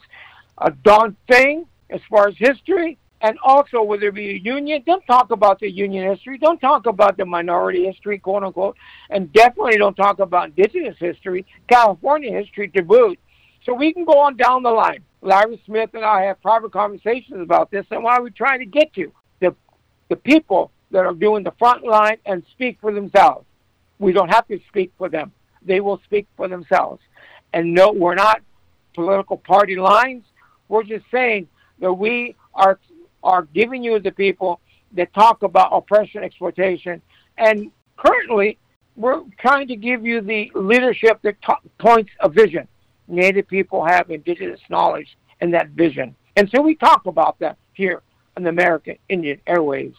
[SPEAKER 5] a darn thing as far as history. And also, whether it be a union, don't talk about the union history. Don't talk about the minority history, quote unquote. And definitely don't talk about indigenous history, California history to boot. So we can go on down the line. Larry Smith and I have private conversations about this and why we're trying to get to the, the people that are doing the front line and speak for themselves. We don't have to speak for them. They will speak for themselves. And no, we're not political party lines. We're just saying that we are are giving you the people that talk about oppression, exploitation, and currently we're trying to give you the leadership that t- points a vision. Native people have indigenous knowledge and that vision, and so we talk about that here on the American Indian Airwaves.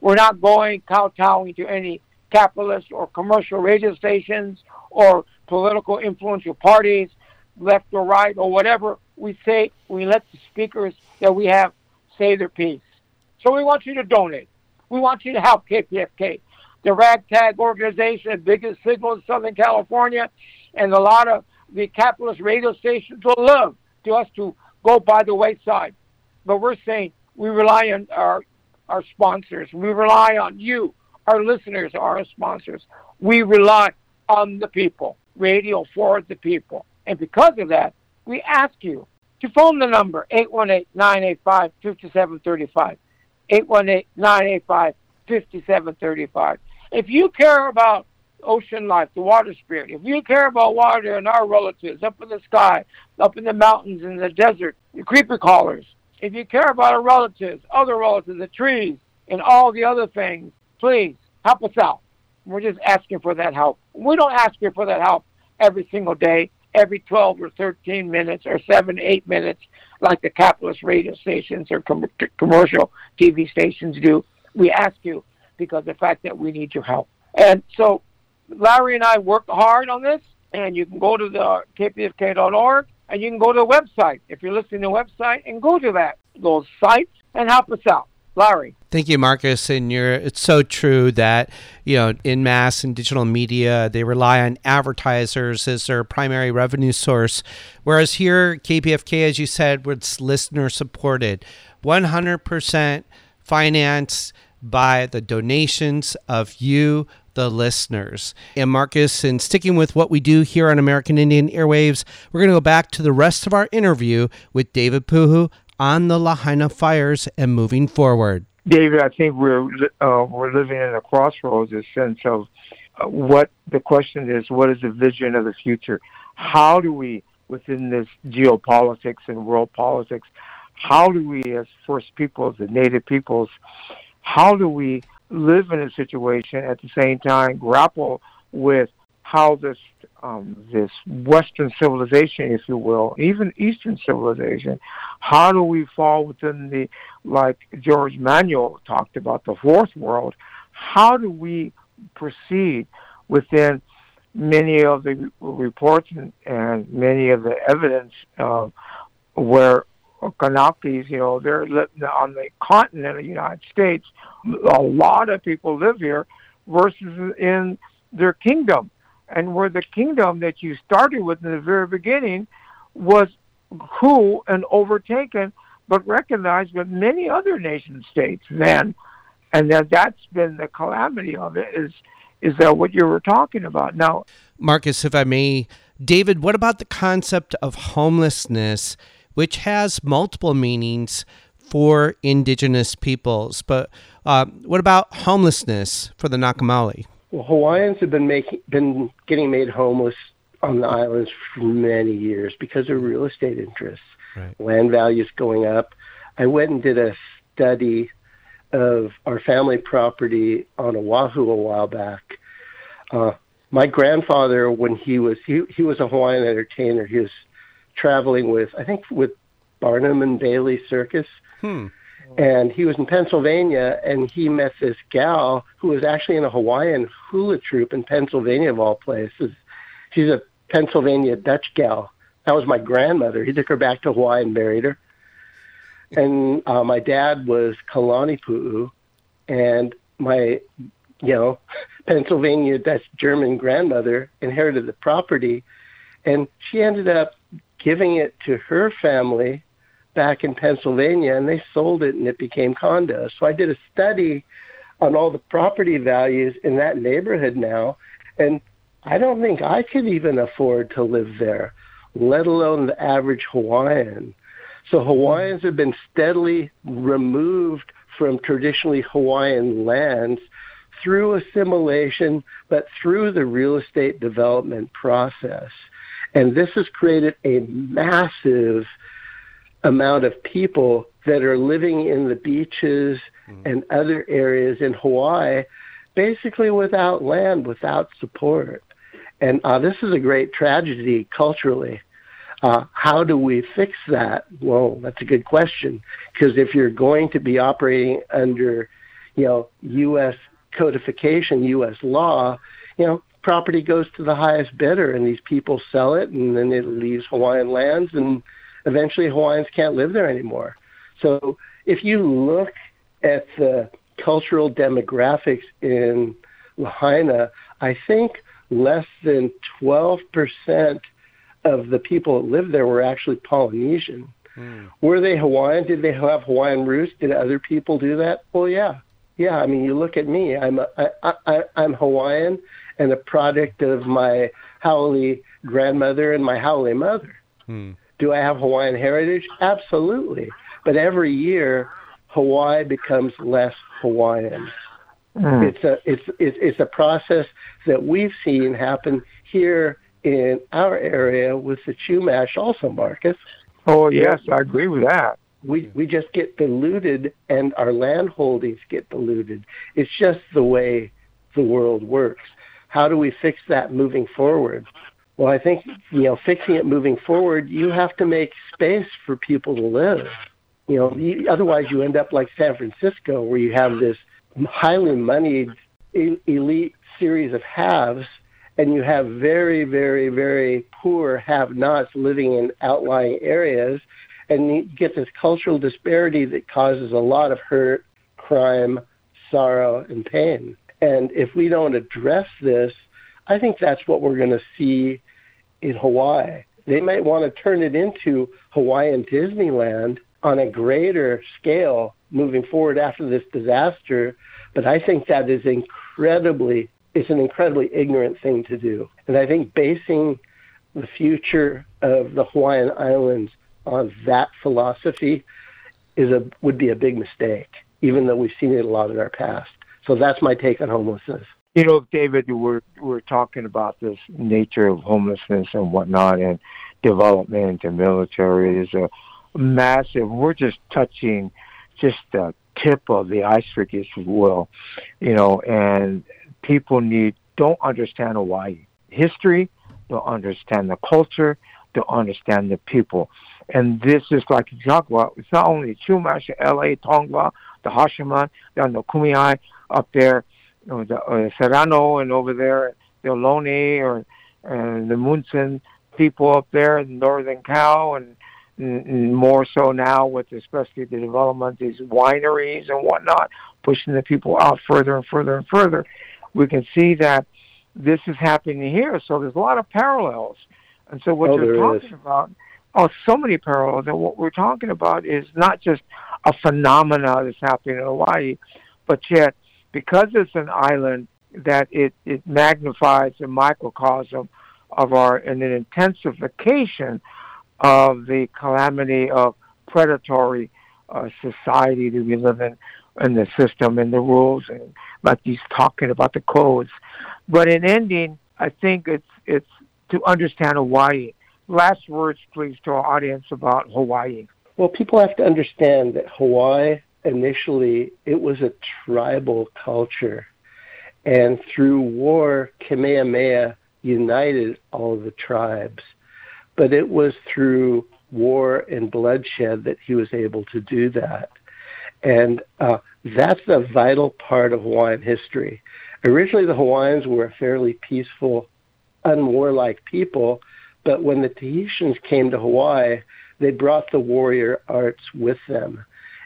[SPEAKER 5] We're not going kowtowing to any capitalist or commercial radio stations or political influential parties, left or right or whatever. We say we let the speakers that we have say their piece. So we want you to donate. We want you to help KPFK, the ragtag organization, the biggest signal in Southern California, and a lot of the capitalist radio stations will love to us to go by the wayside. But we're saying we rely on our our sponsors. We rely on you, our listeners, our sponsors. We rely on the people, radio for the people. And because of that, we ask you to phone the number 818-985-5735. 818-985-5735. If you care about ocean life, the water spirit, if you care about water and our relatives up in the sky, up in the mountains, in the desert, the creeper callers, if you care about our relatives, other relatives, the trees, and all the other things, please help us out. We're just asking for that help. We don't ask you for that help every single day, every 12 or 13 minutes or 7, 8 minutes like the capitalist radio stations or com- commercial TV stations do. We ask you because the fact that we need your help. And so Larry and I work hard on this, and you can go to the kpfk.org and you can go to the website if you're listening to the website and go to that those sites and help us out. Larry.
[SPEAKER 2] Thank you, Marcus. And you're it's so true that you know in mass and digital media they rely on advertisers as their primary revenue source, whereas here KPFK, as you said, was listener supported, 100% financed by the donations of you, the listeners. And Marcus, and sticking with what we do here on American Indian Airwaves, we're going to go back to the rest of our interview with David Pu'u on the Lahaina fires and moving forward.
[SPEAKER 5] David, I think we're uh, we're living in a crossroads. A sense of uh, what the question is: What is the vision of the future? How do we, within this geopolitics and world politics, how do we, as First Peoples, the Native peoples, how do we live in a situation at the same time grapple with how this um, this Western civilization, if you will, even Eastern civilization, how do we fall within the like George Manuel talked about the fourth world? How do we proceed within many of the reports and, and many of the evidence where Kanakis, you know, they're living on the continent of the United States. A lot of people live here versus in their kingdom. And where the kingdom that you started with in the very beginning was cool and overtaken, but recognized by many other nation states then. And that that's been the calamity of it is is that what you were talking about. Now
[SPEAKER 2] Marcus, if I may, David, what about the concept of homelessness which has multiple meanings for indigenous peoples. But uh, what about homelessness for the Nakamali?
[SPEAKER 4] Well, Hawaiians have been making been getting made homeless on the islands for many years because of real estate interests, right. land values going up. I went and did a study of our family property on Oahu a while back. Uh, my grandfather, when he was he he was a Hawaiian entertainer, he was traveling with I think with Barnum and Bailey Circus.
[SPEAKER 2] Hmm.
[SPEAKER 4] And he was in Pennsylvania, and he met this gal who was actually in a Hawaiian hula troupe in Pennsylvania, of all places. She's a Pennsylvania Dutch gal. That was my grandmother. He took her back to Hawaii and married her. And uh, my dad was Kalani Pu'u, and my, you know, Pennsylvania Dutch German grandmother inherited the property, and she ended up giving it to her family back in Pennsylvania, and they sold it, and it became condos. So I did a study on all the property values in that neighborhood now, and I don't think I could even afford to live there, let alone the average Hawaiian. So Hawaiians have been steadily removed from traditionally Hawaiian lands through assimilation, but through the real estate development process. And this has created a massive amount of people that are living in the beaches mm-hmm. and other areas in Hawaii basically without land, without support. And uh, this is a great tragedy culturally. Uh, how do we fix that? Well, that's a good question. Because if you're going to be operating under, you know, U.S. codification, U.S. law, you know, property goes to the highest bidder, and these people sell it, and then it leaves Hawaiian lands, and eventually Hawaiians can't live there anymore. So if you look at the cultural demographics in Lahaina, I think less than 12% of the people that lived there were actually Polynesian. Mm. Were they Hawaiian? Did they have Hawaiian roots? Did other people do that? Well, yeah. Yeah, I mean, you look at me. I'm a, I, I, I'm Hawaiian and a product of my Haole grandmother and my Haole mother. Mm. Do I have Hawaiian heritage? Absolutely. But every year, Hawaii becomes less Hawaiian. Mm. It's a it's, it's a process that we've seen happen here in our area with the Chumash also, Marcus.
[SPEAKER 5] Oh yes, I agree with that.
[SPEAKER 4] We we just get diluted and our land holdings get diluted. It's just the way the world works. How do we fix that moving forward? Well, I think you know, fixing it moving forward, you have to make space for people to live. You know, you, otherwise you end up like San Francisco, where you have this highly moneyed elite series of haves, and you have very, very, very poor have-nots living in outlying areas, and you get this cultural disparity that causes a lot of hurt, crime, sorrow, and pain. And if we don't address this, I think that's what we're going to see in Hawaii. They might want to turn it into Hawaiian Disneyland on a greater scale moving forward after this disaster, but I think that is incredibly it's an incredibly ignorant thing to do. And I think basing the future of the Hawaiian Islands on that philosophy is a would be a big mistake, even though we've seen it a lot in our past. So that's my take on homelessness.
[SPEAKER 5] You know, David, we're we're talking about this nature of homelessness and whatnot, and development and military is a massive. We're just touching just the tip of the iceberg, if you will. You know, and people need don't understand Hawaii history, don't understand the culture, don't understand the people. And this is like you talk about. It's not only Chumash, L.A., Tongva, the Acjachemen, down the Kumeyaay up there or the uh, Serrano and over there, the Ohlone or and the Mutsun people up there in Northern Cal and, and more so now with especially the development of these wineries and whatnot, pushing the people out further and further and further. We can see that this is happening here. So there's a lot of parallels. And so what
[SPEAKER 4] oh,
[SPEAKER 5] you're talking is. about, oh, so many parallels. And what we're talking about is not just a phenomena that's happening in Hawaii, but yet because it's an island that it, it magnifies the microcosm of our and an intensification of the calamity of predatory uh, society that we live in and the system and the rules and like he's talking about the codes. But in ending, I think it's it's to understand Hawaii. Last words, please, to our audience about Hawaii.
[SPEAKER 4] Well, people have to understand that Hawaii initially it was a tribal culture And through war, Kamehameha united all the tribes. But it was through war and bloodshed that he was able to do that. And uh, that's a vital part of Hawaiian history. Originally, the Hawaiians were a fairly peaceful, unwarlike people, but when the Tahitians came to Hawaii, they brought the warrior arts with them.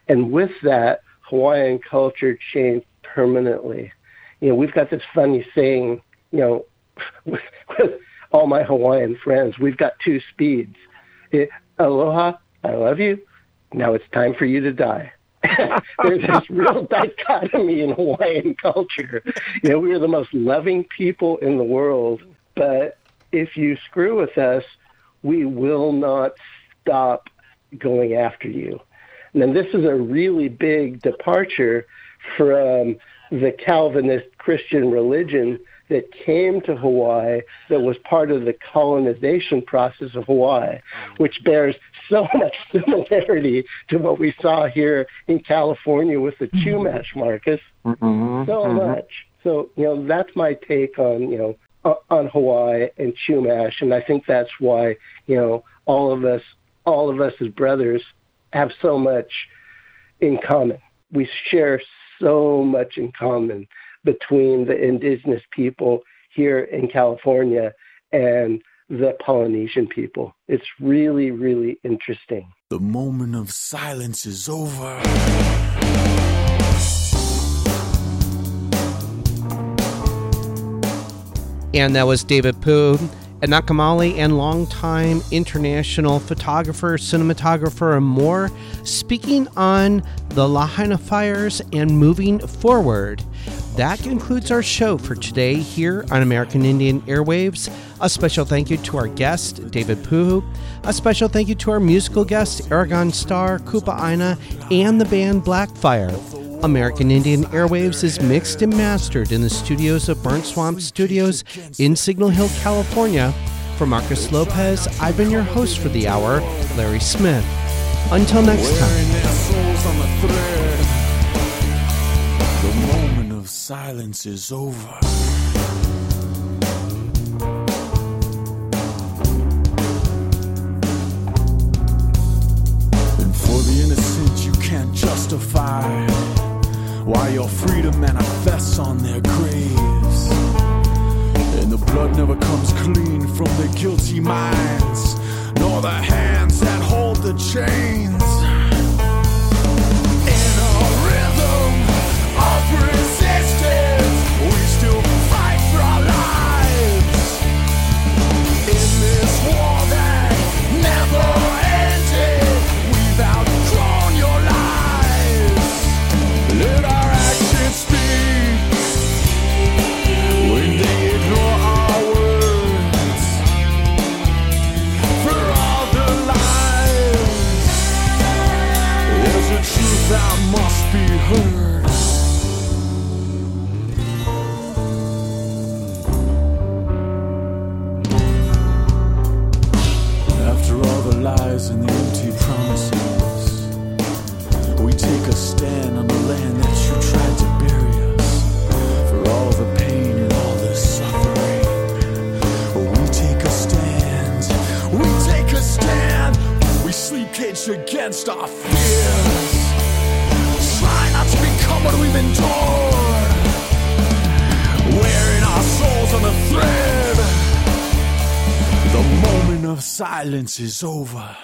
[SPEAKER 4] And with that, Hawaiian culture changed permanently. You know, we've got this funny saying, you know, with, with all my Hawaiian friends, we've got two speeds. It, aloha, I love you. Now it's time for you to die. There's this real dichotomy in Hawaiian culture. You know, we are the most loving people in the world, but if you screw with us, we will not stop going after you. And this is a really big departure from the Calvinist Christian religion that came to Hawaii that was part of the colonization process of Hawaii, which bears so much similarity to what we saw here in California with the mm-hmm. Chumash, Marcus. Mm-hmm. So mm-hmm. much. So, you know, that's my take on, you know, on Hawaii and Chumash. And I think that's why, you know, all of us, all of us as brothers have so much in common. We share so much in common between the indigenous people here in California and the Polynesian people. It's really, really interesting.
[SPEAKER 6] The moment of silence is over.
[SPEAKER 2] And that was David Pu'u at Nakamali and longtime international photographer, cinematographer, and more, speaking on the Lahaina fires and moving forward. That concludes our show for today here on American Indian Airwaves. A special thank you to our guest, David Pu'u. A special thank you to our musical guest, Aragon Star, Kupa Aina, and the band Blackfire. American Indian Airwaves is mixed and mastered in the studios of Burnt Swamp Studios in Signal Hill, California. For Marcus Lopez, I've been your host for the hour, Larry Smith. Until next time.
[SPEAKER 6] The moment of silence is over. While your freedom manifests on their graves. And the blood never comes clean from their guilty minds, nor the hands that hold the chains. Against our fears. Try not to become what we've endured. Wearing our souls on a thread. The moment of silence is over.